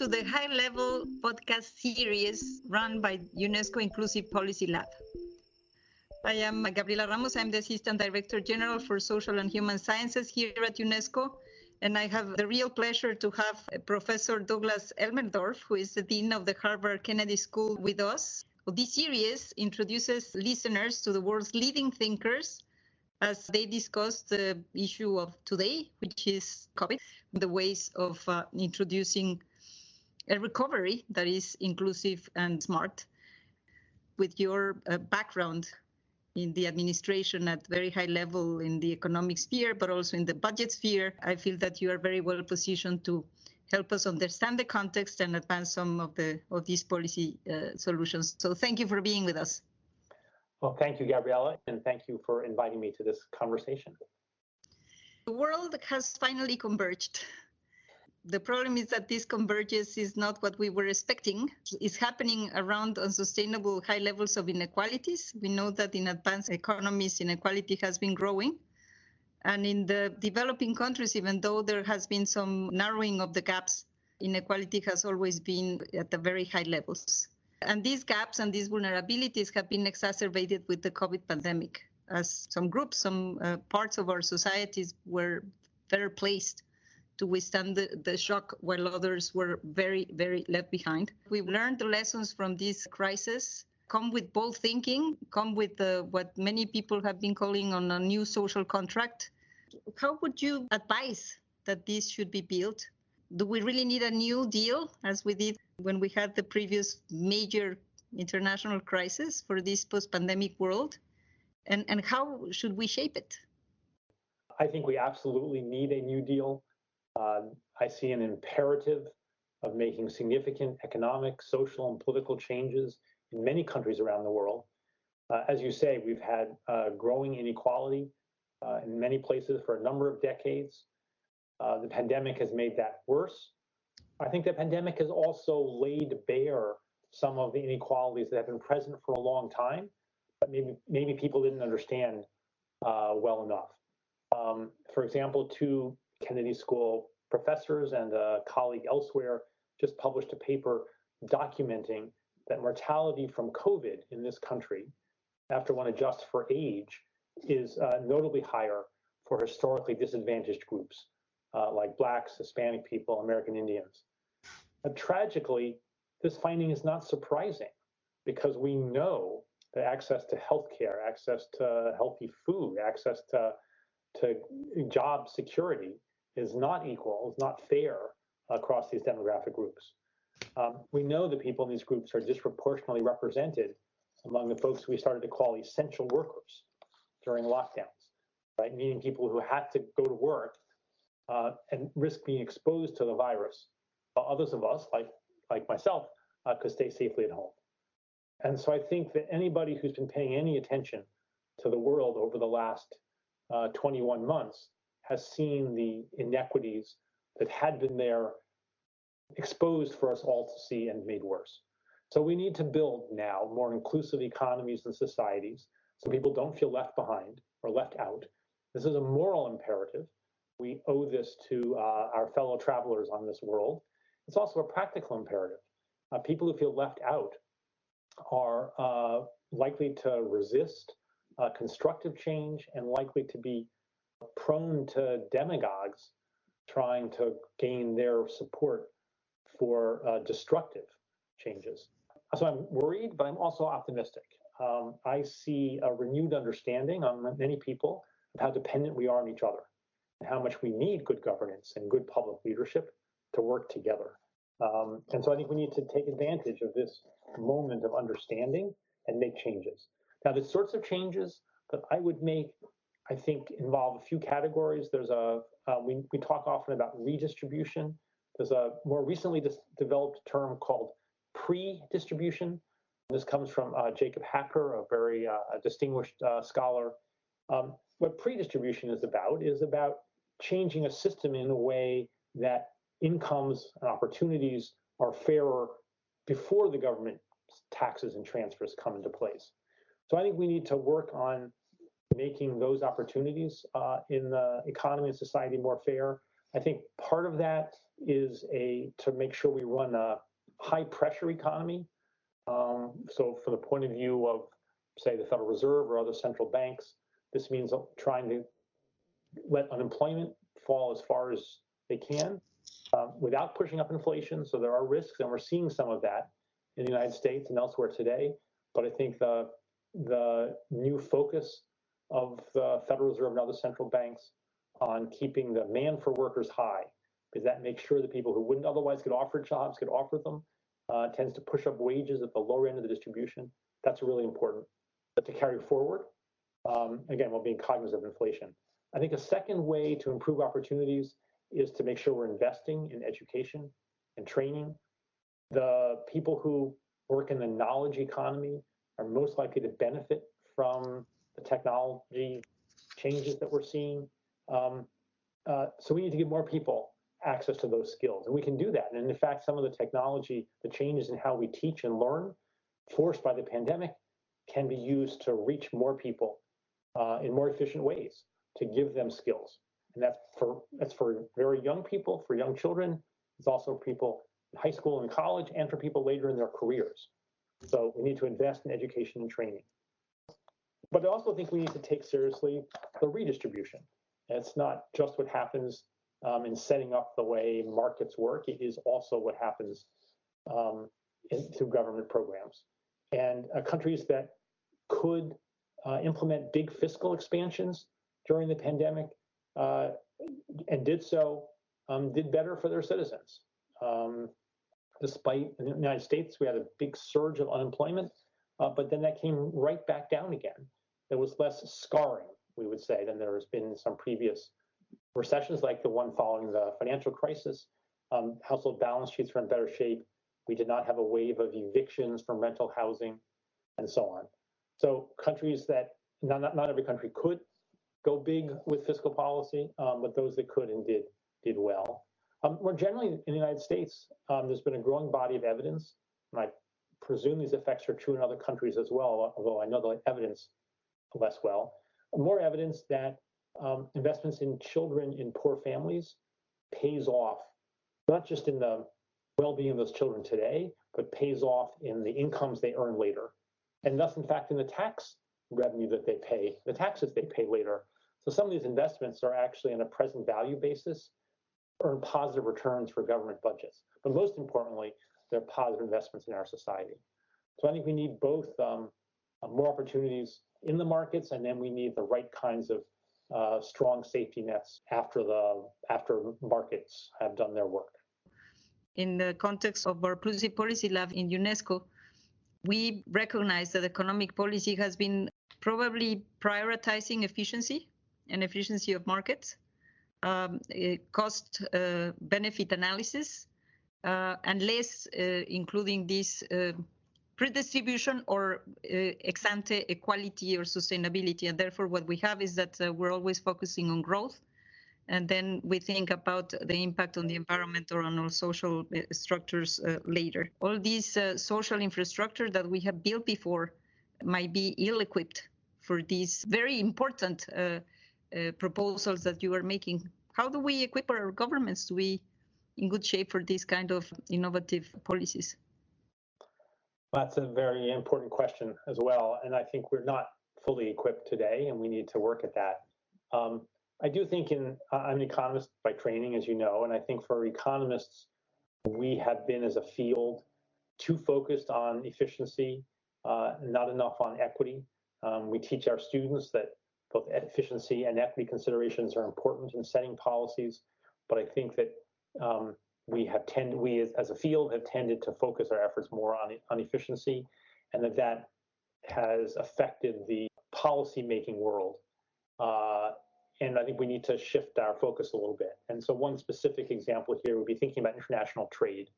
to the high level podcast series run by UNESCO Inclusive Policy Lab. I am Gabriela Ramos. I'm the Assistant Director General for Social and Human Sciences here at UNESCO. And I have the real pleasure to have Professor Douglas Elmendorf, who is the Dean of the Harvard Kennedy School, with us. Well, this series introduces listeners to the world's leading thinkers as they discuss the issue of today, which is COVID, the ways of uh, introducing a recovery that is inclusive and smart. With your uh, background in the administration at very high level in the economic sphere, but also in the budget sphere, I feel that you are very well positioned to help us understand the context and advance some of the of these policy uh, solutions. So thank you for being with us. Well, thank you, Gabriela, and thank you for inviting me to this conversation. The world has finally converged. The problem is that this convergence is not what we were expecting. It's happening around unsustainable high levels of inequalities. We know that in advanced economies, inequality has been growing. And in the developing countries, even though there has been some narrowing of the gaps, inequality has always been at the very high levels. And these gaps and these vulnerabilities have been exacerbated with the COVID pandemic, as some groups, some uh, parts of our societies were better placed to withstand the, the, shock while others were very, very left behind. We've learned the lessons from this crisis, come with bold thinking, come with the, what many people have been calling on a new social contract. How would you advise that this should be built? Do we really need a new deal as we did when we had the previous major international crisis for this post-pandemic world? And, and how should we shape it? I think we absolutely need a new deal. Uh, I see an imperative of making significant economic, social, and political changes in many countries around the world. Uh, as you say, we've had uh, growing inequality uh, in many places for a number of decades. Uh, the pandemic has made that worse. I think the pandemic has also laid bare some of the inequalities that have been present for a long time, but maybe maybe people didn't understand uh, well enough. Um, for example, two Kennedy School professors and a colleague elsewhere just published a paper documenting that mortality from COVID in this country, after one adjusts for age, is uh, notably higher for historically disadvantaged groups uh, like Blacks, Hispanic people, American Indians. But tragically, this finding is not surprising because we know that access to healthcare, access to healthy food, access to, to job security is not equal, is not fair across these demographic groups. Um, we know that people in these groups are disproportionately represented among the folks we started to call essential workers during lockdowns, right? Meaning people who had to go to work uh, and risk being exposed to the virus, while others of us, like like myself, uh, could stay safely at home. And so I think that anybody who's been paying any attention to the world over the last uh, 21 months has seen the inequities that had been there exposed for us all to see and made worse. So we need to build now more inclusive economies and societies so people don't feel left behind or left out. This is a moral imperative. We owe this to uh, our fellow travelers on this world. It's also a practical imperative. Uh, people who feel left out are uh, likely to resist uh, constructive change and likely to be prone to demagogues trying to gain their support for uh, destructive changes. So I'm worried, but I'm also optimistic. Um, I see a renewed understanding on many people of how dependent we are on each other and how much we need good governance and good public leadership to work together. Um, and so I think we need to take advantage of this moment of understanding and make changes. Now, the sorts of changes that I would make I think involve a few categories. There's a uh, we we talk often about redistribution. There's a more recently dis- developed term called pre-distribution. This comes from uh, Jacob Hacker, a very uh, distinguished uh, scholar. Um, what pre-distribution is about is about changing a system in a way that incomes and opportunities are fairer before the government taxes and transfers come into place. So I think we need to work on making those opportunities uh, in the economy and society more fair. I think part of that is a to make sure we run a high pressure economy. Um, so, from the point of view of, say, the Federal Reserve or other central banks, this means trying to let unemployment fall as far as they can um, without pushing up inflation. So there are risks, and we're seeing some of that in the United States and elsewhere today. But I think the the new focus of the Federal Reserve and other central banks on keeping the demand for workers high, because that makes sure that people who wouldn't otherwise get offered jobs get offered them, uh, tends to push up wages at the lower end of the distribution. That's really important. But to carry forward, um, again, while being cognizant of inflation. I think a second way to improve opportunities is to make sure we're investing in education and training. The people who work in the knowledge economy are most likely to benefit from the technology changes that we're seeing. Um, uh, so we need to give more people access to those skills, and we can do that. And in fact, some of the technology, the changes in how we teach and learn, forced by the pandemic, can be used to reach more people uh, in more efficient ways to give them skills. And that's for that's for very young people, for young children. It's also people in high school and college, and for people later in their careers. So we need to invest in education and training. But I also think we need to take seriously the redistribution. It's not just what happens um, in setting up the way markets work, it is also what happens um, in, through government programs. And uh, countries that could uh, implement big fiscal expansions during the pandemic uh, and did so, um, did better for their citizens. Um, despite in the United States, we had a big surge of unemployment, uh, but then that came right back down again. There was less scarring, we would say, than there has been in some previous recessions, like the one following the financial crisis. Um, household balance sheets were in better shape. We did not have a wave of evictions from rental housing, and so on. So countries that not, not, not every country could go big with fiscal policy, um, but those that could and did did well. Um, more generally, in the United States, um, there's been a growing body of evidence, and I presume these effects are true in other countries as well, although I know the evidence less well. More evidence that um, investments in children in poor families pays off, not just in the well-being of those children today, but pays off in the incomes they earn later, and thus, in fact, in the tax revenue that they pay, the taxes they pay later. So some of these investments are actually on a present value basis earn positive returns for government budgets. But most importantly, they're positive investments in our society. So I think we need both um, more opportunities in the markets, and then we need the right kinds of uh, strong safety nets after the after markets have done their work. In the context of our Policy Policy Lab in UNESCO, we recognize that economic policy has been probably prioritizing efficiency and efficiency of markets um, cost uh, benefit analysis uh, and less uh, including this redistribution or ex ante equality or sustainability. And therefore, what we have is that we're always focusing on growth and then we think about the impact on the environment or on our social structures uh, later. All these uh, social infrastructure that we have built before might be ill-equipped for these very important uh, uh, proposals that you are making. How do we equip our governments to be in good shape for these kind of innovative policies? That's a very important question as well. And I think we're not fully equipped today, and we need to work at that. Um, I do think in I'm an economist by training, as you know, and I think for economists, we have been as a field too focused on efficiency, uh, not enough on equity. Um, we teach our students that both efficiency and equity considerations are important in setting policies, but I think that um, we have tended, we as, as, a field have tended to focus our efforts more on, on efficiency, and that that has affected the policy making world. Uh, and I think we need to shift our focus a little bit. And so, one specific example here would be thinking about international trade.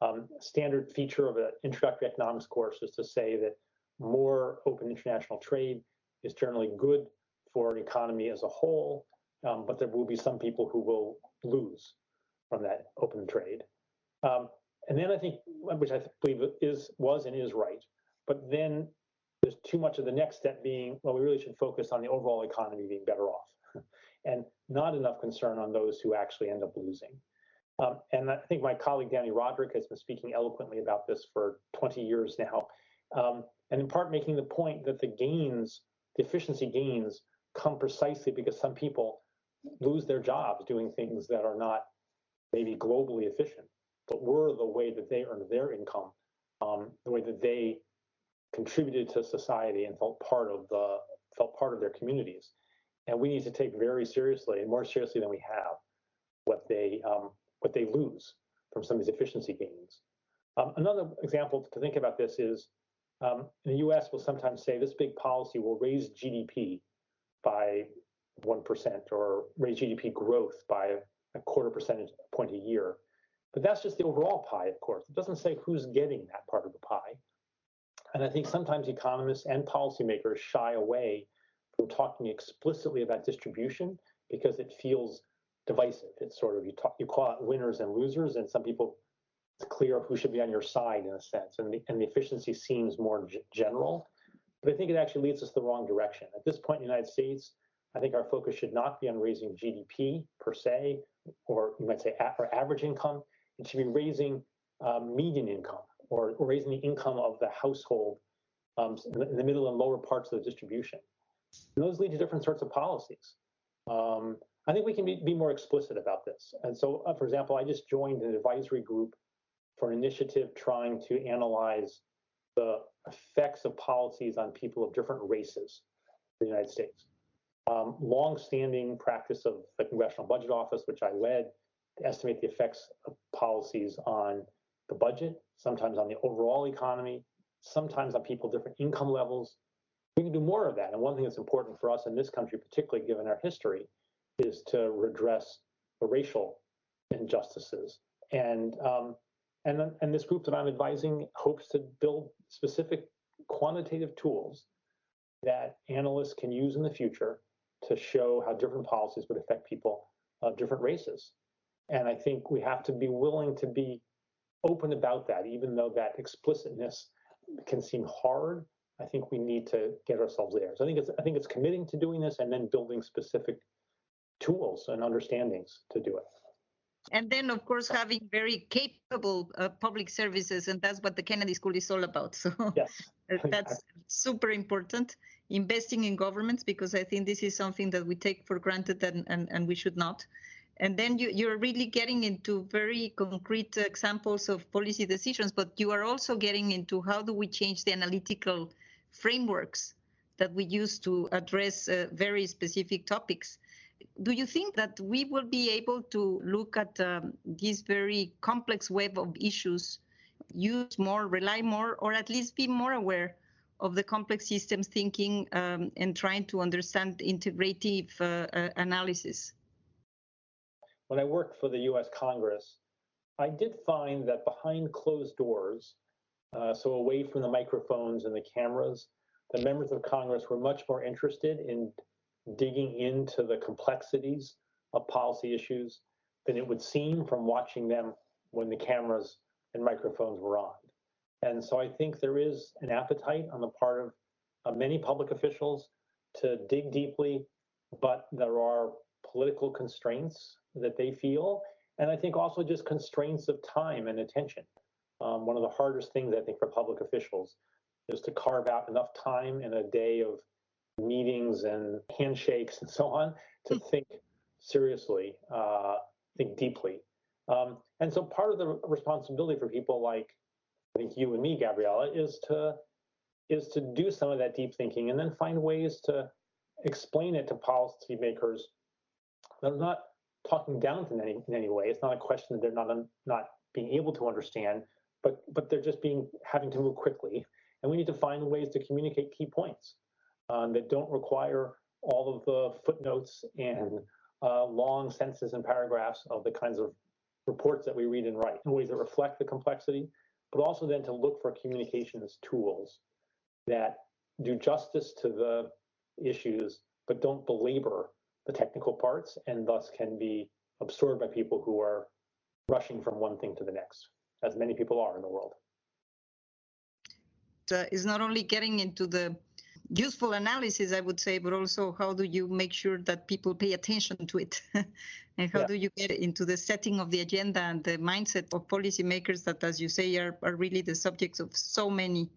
Um, standard feature of an introductory economics course is to say that more open international trade is generally good for an economy as a whole, um, but there will be some people who will lose from that open trade. Um, and then I think, which I believe is was and is right, but then there's too much of the next step being, well, we really should focus on the overall economy being better off. and not enough concern on those who actually end up losing. Um, and I think my colleague Dani Rodrik has been speaking eloquently about this for 20 years now, um, and in part making the point that the gains, the efficiency gains, come precisely because some people lose their jobs doing things that are not maybe globally efficient, but were the way that they earned their income, um, the way that they contributed to society and felt part of the felt part of their communities. And we need to take very seriously, and more seriously than we have, what they um, what they lose from some of these efficiency gains. Um, another example to think about this is um, the U.S. will sometimes say this big policy will raise GDP by one percent or raise GDP growth by a quarter percentage point a year. But that's just the overall pie, of course. It doesn't say who's getting that part of the pie. And I think sometimes economists and policymakers shy away from talking explicitly about distribution because it feels divisive. It's sort of you talk, you call it winners and losers, and some people it's clear who should be on your side in a sense, and the, and the efficiency seems more g- general. But I think it actually leads us the wrong direction. At this point in the United States, I think our focus should not be on raising GDP per se, or you might say a- or average income. It should be raising um, median income or, or, raising the income of the household um, in, the, middle and lower parts of the distribution. And those lead to different sorts of policies. Um, I think we can be, be, more explicit about this. And so, uh, for example, I just joined an advisory group for an initiative trying to analyze the effects of policies on people of different races in the United States. Um, long-standing practice of the Congressional Budget Office, which I led, to estimate the effects of policies on the budget, sometimes on the overall economy, sometimes on people different income levels. We can do more of that. And one thing that's important for us in this country, particularly given our history, is to redress the racial injustices. And um, and and this group that I'm advising hopes to build specific quantitative tools that analysts can use in the future to show how different policies would affect people of different races. And I think we have to be willing to be open about that, even though that explicitness can seem hard. I think we need to get ourselves there. So I think it's I think it's committing to doing this and then building specific tools and understandings to do it. And then, of course, having very capable uh, public services, and that's what the Kennedy School is all about. So yes. That's super important. Investing in governments, because I think this is something that we take for granted and, and, and we should not. And then you, you're really getting into very concrete examples of policy decisions, but you are also getting into how do we change the analytical frameworks that we use to address uh, very specific topics do you think that we will be able to look at um, this very complex web of issues, use more, rely more, or at least be more aware of the complex systems thinking um, and trying to understand integrative uh, uh, analysis? When I worked for the US Congress, I did find that behind closed doors, uh, so away from the microphones and the cameras, the members of Congress were much more interested in digging into the complexities of policy issues than it would seem from watching them when the cameras and microphones were on. And so I think there is an appetite on the part of, of many public officials to dig deeply, but there are political constraints that they feel. And I think also just constraints of time and attention. Um, one of the hardest things I think for public officials is to carve out enough time in a day of meetings and handshakes and so on to hmm. think seriously, uh, think deeply. Um, and so part of the responsibility for people like I think you and me, Gabriela, is to is to do some of that deep thinking and then find ways to explain it to policymakers that are not talking down to in any, in any way. It's not a question that they're not not being able to understand, but but they're just being having to move quickly. And we need to find ways to communicate key points um, that don't require all of the footnotes and uh, long sentences and paragraphs of the kinds of reports that we read and write in ways that reflect the complexity, but also then to look for communications tools that do justice to the issues, but don't belabor the technical parts and thus can be absorbed by people who are rushing from one thing to the next, as many people are in the world. Uh, is not only getting into the useful analysis, I would say, but also how do you make sure that people pay attention to it? and how yeah. do you get into the setting of the agenda and the mindset of policymakers that, as you say, are, are really the subjects of so many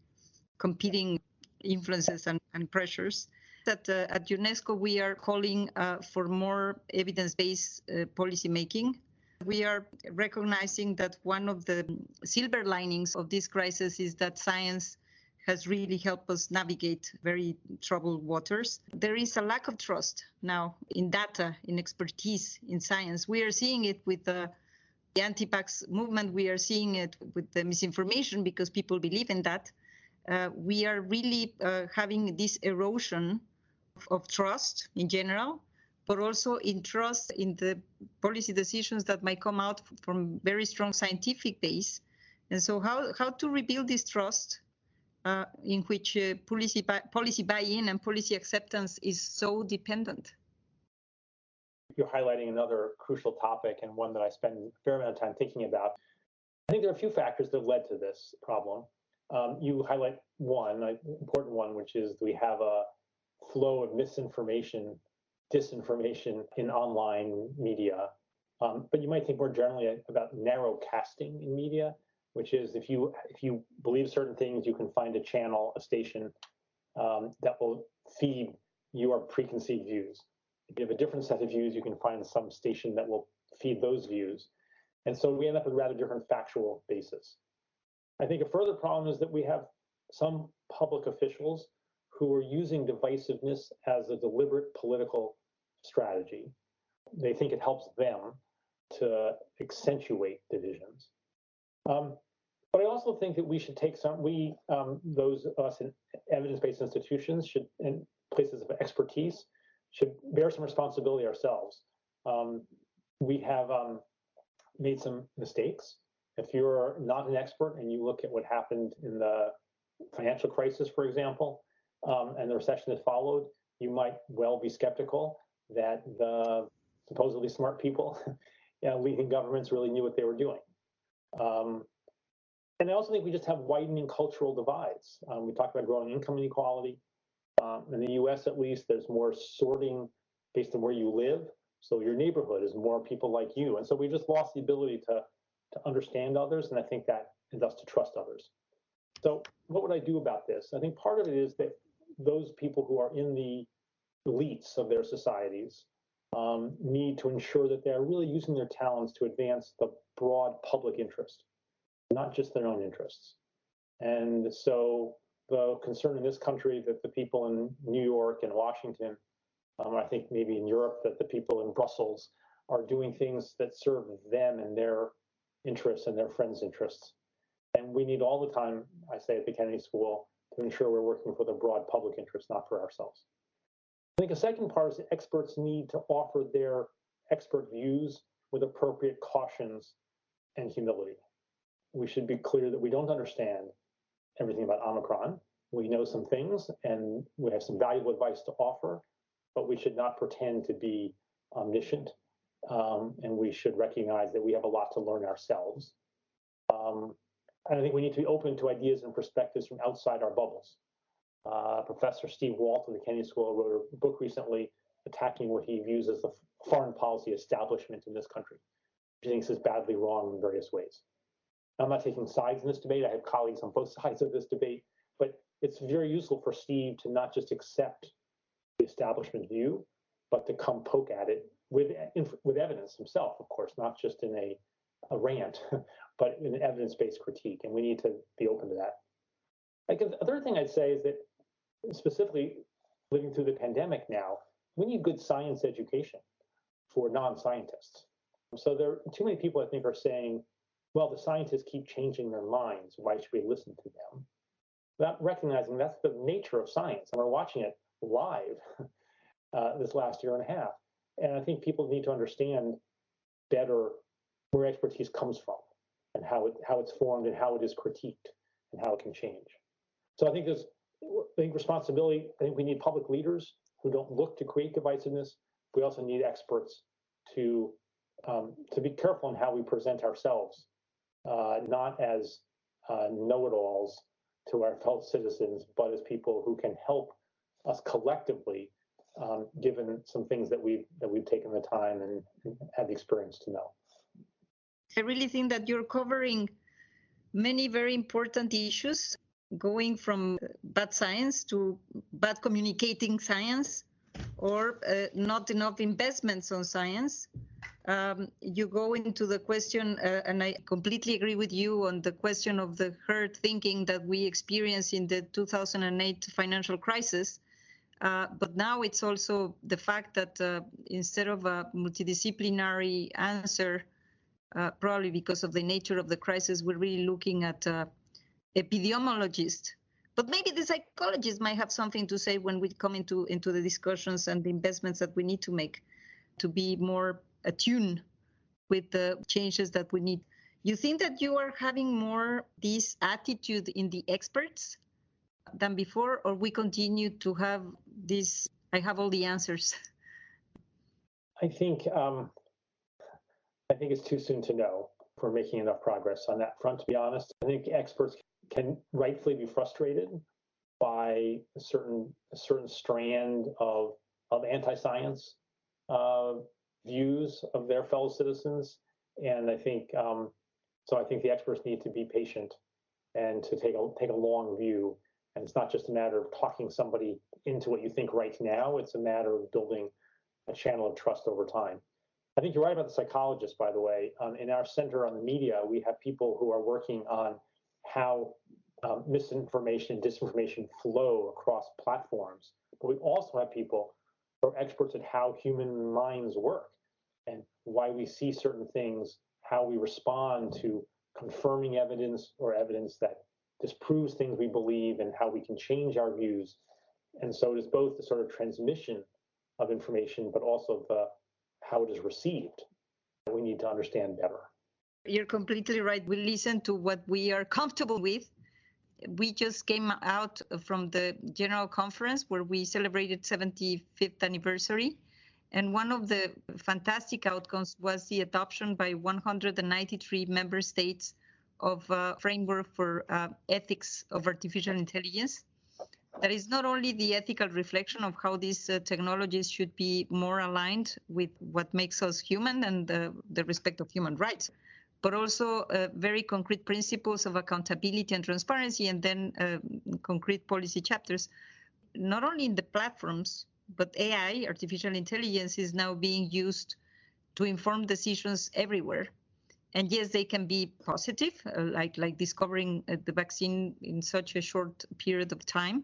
competing influences and, and pressures? That uh, at UNESCO we are calling uh, for more evidence-based uh, policy making. We are recognizing that one of the silver linings of this crisis is that science has really helped us navigate very troubled waters. There is a lack of trust now in data, in expertise, in science. We are seeing it with the, the anti-vax movement. We are seeing it with the misinformation because people believe in that. Uh, we are really uh, having this erosion of, of trust in general, but also in trust in the policy decisions that might come out from very strong scientific base. And so how, how to rebuild this trust uh, in which uh, policy, buy, policy buy-in and policy acceptance is so dependent. You're highlighting another crucial topic and one that I spend a fair amount of time thinking about. I think there are a few factors that have led to this problem. Um, you highlight one, an important one, which is we have a flow of misinformation, disinformation in online media. Um, but you might think more generally about narrow casting in media which is if you if you believe certain things, you can find a channel, a station um, that will feed your preconceived views. If you have a different set of views, you can find some station that will feed those views. And so we end up with rather different factual basis. I think a further problem is that we have some public officials who are using divisiveness as a deliberate political strategy. They think it helps them to accentuate divisions. Um, but I also think that we should take some, we, um, those of us in evidence-based institutions should, in places of expertise, should bear some responsibility ourselves. Um, we have um, made some mistakes. If you're not an expert and you look at what happened in the financial crisis, for example, um, and the recession that followed, you might well be skeptical that the supposedly smart people you know, leading governments really knew what they were doing. Um, and I also think we just have widening cultural divides. Um, we talked about growing income inequality. Um, in the US, at least, there's more sorting based on where you live. So your neighborhood is more people like you. And so we just lost the ability to, to understand others. And I think that, and thus to trust others. So what would I do about this? I think part of it is that those people who are in the elites of their societies um, need to ensure that they're really using their talents to advance the broad public interest not just their own interests. And so the concern in this country that the people in New York and Washington, um, I think maybe in Europe, that the people in Brussels are doing things that serve them and their interests and their friends' interests. And we need all the time, I say at the Kennedy School, to ensure we're working for the broad public interest, not for ourselves. I think a second part is that experts need to offer their expert views with appropriate cautions and humility we should be clear that we don't understand everything about Omicron. We know some things and we have some valuable advice to offer, but we should not pretend to be omniscient. Um, and we should recognize that we have a lot to learn ourselves. Um, and I think we need to be open to ideas and perspectives from outside our bubbles. Uh, Professor Steve Walt of the Kennedy School wrote a book recently attacking what he views as the foreign policy establishment in this country, which he thinks is badly wrong in various ways. I'm not taking sides in this debate. I have colleagues on both sides of this debate, but it's very useful for Steve to not just accept the establishment view, but to come poke at it with with evidence himself, of course, not just in a, a rant, but in an evidence-based critique. And we need to be open to that. Like the other thing I'd say is that specifically living through the pandemic now, we need good science education for non-scientists. So there are too many people I think are saying well, the scientists keep changing their minds. Why should we listen to them? Without recognizing that's the nature of science. And we're watching it live uh, this last year and a half. And I think people need to understand better where expertise comes from and how it how it's formed and how it is critiqued and how it can change. So I think there's I think responsibility, I think we need public leaders who don't look to create divisiveness. We also need experts to um, to be careful in how we present ourselves not as uh, know-it-alls to our fellow citizens, but as people who can help us collectively, um, given some things that we've that we've taken the time and, and had the experience to know. I really think that you're covering many very important issues, going from bad science to bad communicating science, or uh, not enough investments on science. Um, you go into the question, uh, and I completely agree with you on the question of the herd thinking that we experienced in the 2008 financial crisis. Uh, but now it's also the fact that uh, instead of a multidisciplinary answer, uh, probably because of the nature of the crisis, we're really looking at uh, epidemiologists. But maybe the psychologists might have something to say when we come into, into the discussions and the investments that we need to make to be more attuned with the changes that we need. You think that you are having more this attitude in the experts than before, or we continue to have this, I have all the answers? I think um, I think it's too soon to know if we're making enough progress on that front, to be honest. I think experts can rightfully be frustrated by a certain a certain strand of of anti-science uh, views of their fellow citizens, and I think um, so. I think the experts need to be patient and to take a take a long view. And it's not just a matter of talking somebody into what you think right now. It's a matter of building a channel of trust over time. I think you're right about the psychologists, by the way. Um, in our center on the media, we have people who are working on how um, misinformation and disinformation flow across platforms. But we also have people who are experts at how human minds work and why we see certain things, how we respond to confirming evidence or evidence that disproves things we believe, and how we can change our views. And so it is both the sort of transmission of information, but also the how it is received. We need to understand better. You're completely right. We listen to what we are comfortable with. We just came out from the General Conference where we celebrated 75th anniversary. And one of the fantastic outcomes was the adoption by 193 member states of a framework for uh, ethics of artificial intelligence. That is not only the ethical reflection of how these uh, technologies should be more aligned with what makes us human and uh, the respect of human rights, but also uh, very concrete principles of accountability and transparency, and then uh, concrete policy chapters, not only in the platforms, but AI, artificial intelligence, is now being used to inform decisions everywhere. And yes, they can be positive, uh, like like discovering uh, the vaccine in such a short period of time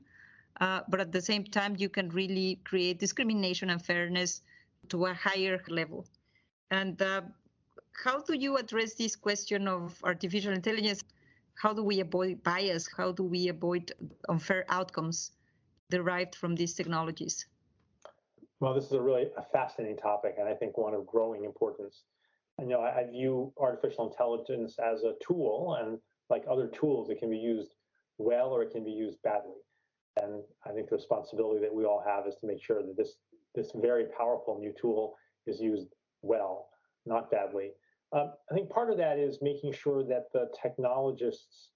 uh, but at the same time, you can really create discrimination and fairness to a higher level. And uh, how do you address this question of artificial intelligence? How do we avoid bias? How do we avoid unfair outcomes derived from these technologies? Well, this is a really a fascinating topic, and I think one of growing importance. And, you know, I, I view artificial intelligence as a tool, and like other tools, it can be used well or it can be used badly. And I think the responsibility that we all have is to make sure that this this very powerful new tool is used well, not badly. Um, I think part of that is making sure that the technologists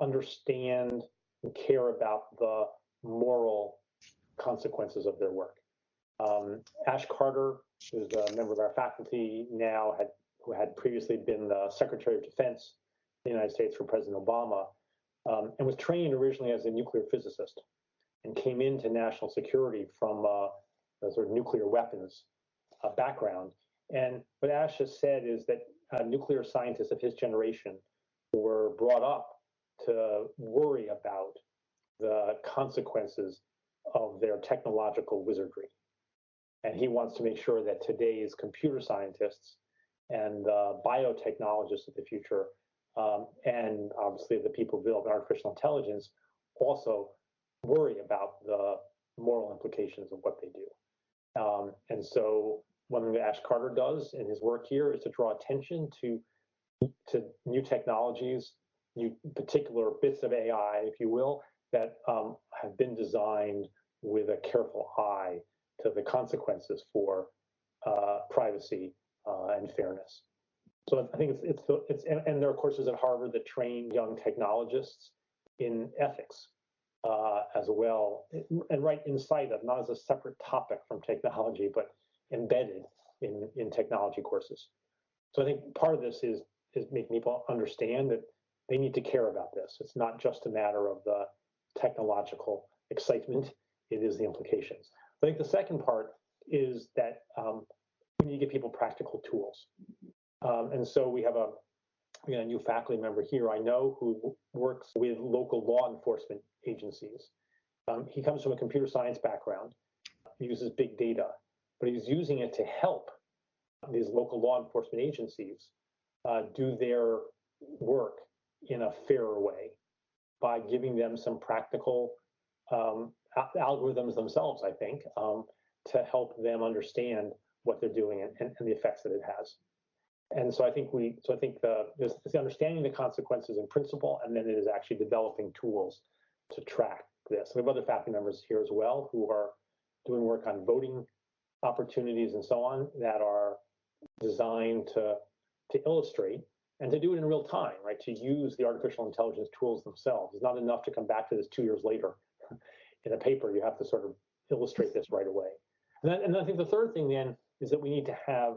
understand and care about the moral consequences of their work. Um, Ash Carter, who's a member of our faculty now, had who had previously been the Secretary of Defense in the United States for President Obama, um, and was trained originally as a nuclear physicist and came into national security from uh, a sort of nuclear weapons uh, background. And what Ash has said is that uh, nuclear scientists of his generation were brought up to worry about the consequences of their technological wizardry. And he wants to make sure that today's computer scientists and uh, biotechnologists of the future, um, and obviously the people building artificial intelligence, also worry about the moral implications of what they do. Um, and so one thing that Ash Carter does in his work here is to draw attention to to new technologies, new particular bits of AI, if you will, that um, have been designed with a careful eye to the consequences for uh, privacy uh, and fairness. So I think it's it's it's and, and there are courses at Harvard that train young technologists in ethics uh, as well, and right inside of, not as a separate topic from technology, but embedded in, in technology courses. So I think part of this is is making people understand that they need to care about this. It's not just a matter of the technological excitement; it is the implications. I think the second part is that um, we need to give people practical tools, um, and so we have a we a new faculty member here I know who works with local law enforcement agencies. Um, he comes from a computer science background, he uses big data, but he's using it to help these local law enforcement agencies uh, do their work in a fairer way by giving them some practical um, algorithms themselves, I think, um, to help them understand what they're doing and, and, the effects that it has. And so I think we, so I think the, understanding the consequences in principle, and then it is actually developing tools to track this. We have other faculty members here as well who are doing work on voting opportunities and so on that are designed to to illustrate and to do it in real time, right? To use the artificial intelligence tools themselves. It's not enough to come back to this two years later in a paper. You have to sort of illustrate this right away. And, then, and I think the third thing then is that we need to have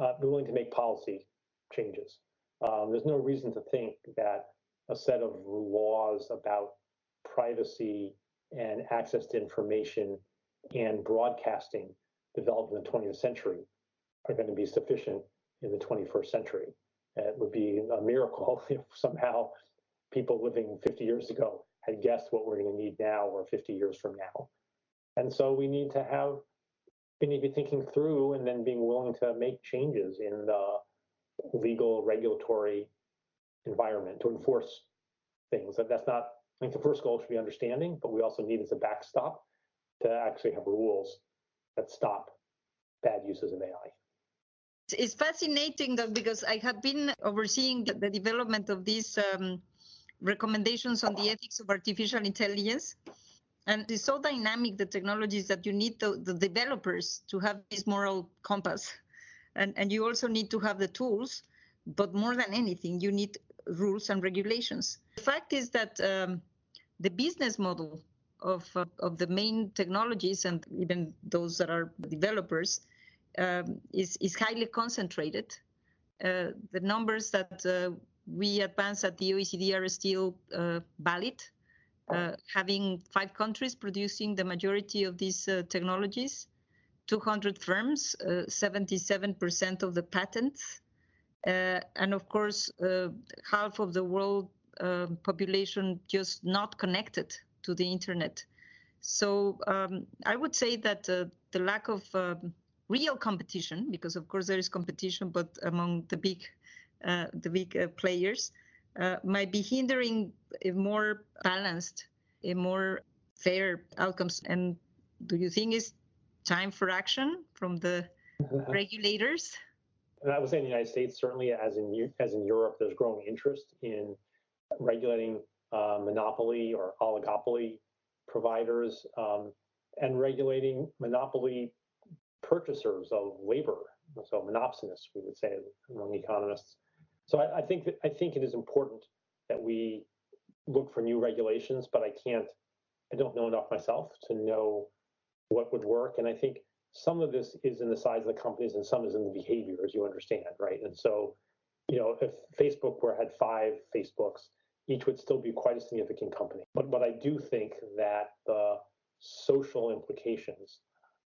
uh, be willing to make policy changes. Um, there's no reason to think that a set of laws about privacy and access to information and broadcasting developed in the 20th century are going to be sufficient in the 21st century. It would be a miracle if somehow people living 50 years ago had guessed what we're going to need now or 50 years from now. And so we need to have, we need to be thinking through and then being willing to make changes in the legal regulatory environment to enforce things. And that's not, I think the first goal should be understanding, but we also need as a backstop to actually have rules that stop bad uses of AI. It's fascinating though because I have been overseeing the, development of these um, recommendations on the ethics of artificial intelligence. And it's so dynamic, the technologies, that you need the, the developers to have this moral compass. And, and you also need to have the tools, but more than anything, you need rules and regulations. The fact is that um, the business model of, uh, of the main technologies and even those that are developers um, is, is highly concentrated. Uh, the numbers that uh, we advance at the OECD are still uh, valid, uh, having five countries producing the majority of these uh, technologies, 200 firms, 77% uh, of the patents, and of course, half of the world um, population just not connected to the internet. So um, I would say that the lack of um, real competition, because of course there is competition, but among the big, uh, the big uh, players, uh, might be hindering a more balanced, a more fair outcomes. And do you think it's time for action from the regulators? And I would say in the United States, certainly as in as in Europe, there's growing interest in regulating uh, monopoly or oligopoly providers um, and regulating monopoly purchasers of labor, so monopsonists, we would say among economists. So I, I think that, I think it is important that we look for new regulations, but I can't, I don't know enough myself to know what would work. And I think some of this is in the size of the companies and some is in the behavior, as you understand, right? And so, you know, if Facebook were had five Facebooks, each would still be quite a significant company. But but I do think that the social implications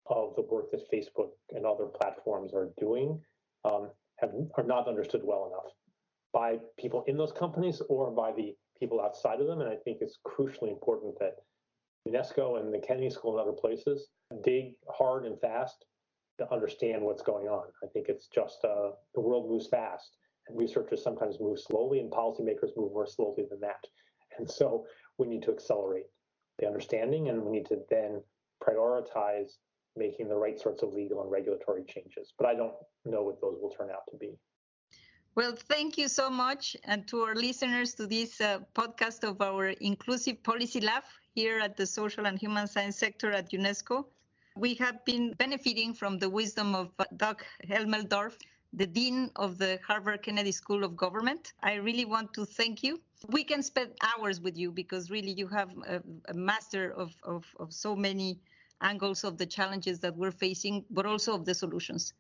of the work that Facebook and other platforms are doing um, have are not understood well enough by people in those companies or by the people outside of them. And I think it's crucially important that UNESCO and the Kennedy School and other places dig hard and fast to understand what's going on. I think it's just uh, the world moves fast, and researchers sometimes move slowly, and policymakers move more slowly than that. And so we need to accelerate the understanding, and we need to then prioritize making the right sorts of legal and regulatory changes. But I don't know what those will turn out to be. Well, thank you so much. And to our listeners to this uh, podcast of our Inclusive Policy Lab here at the Social and Human Science sector at UNESCO. We have been benefiting from the wisdom of uh, Doug Elmendorf, the Dean of the Harvard Kennedy School of Government. I really want to thank you We can spend hours with you because really you have a, a master of, of, of so many angles of the challenges that we're facing, but also of the solutions.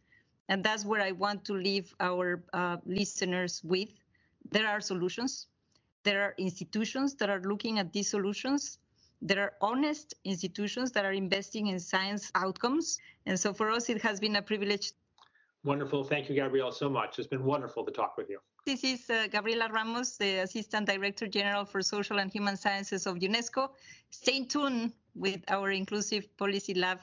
And that's where I want to leave our uh, listeners with. There are solutions. There are institutions that are looking at these solutions. There are honest institutions that are investing in science outcomes. And so for us, it has been a privilege. Wonderful. Thank you, Gabriela, so much. It's been wonderful to talk with you. This is uh, Gabriela Ramos, the Assistant Director General for Social and Human Sciences of UNESCO. Stay tuned with our Inclusive Policy Lab.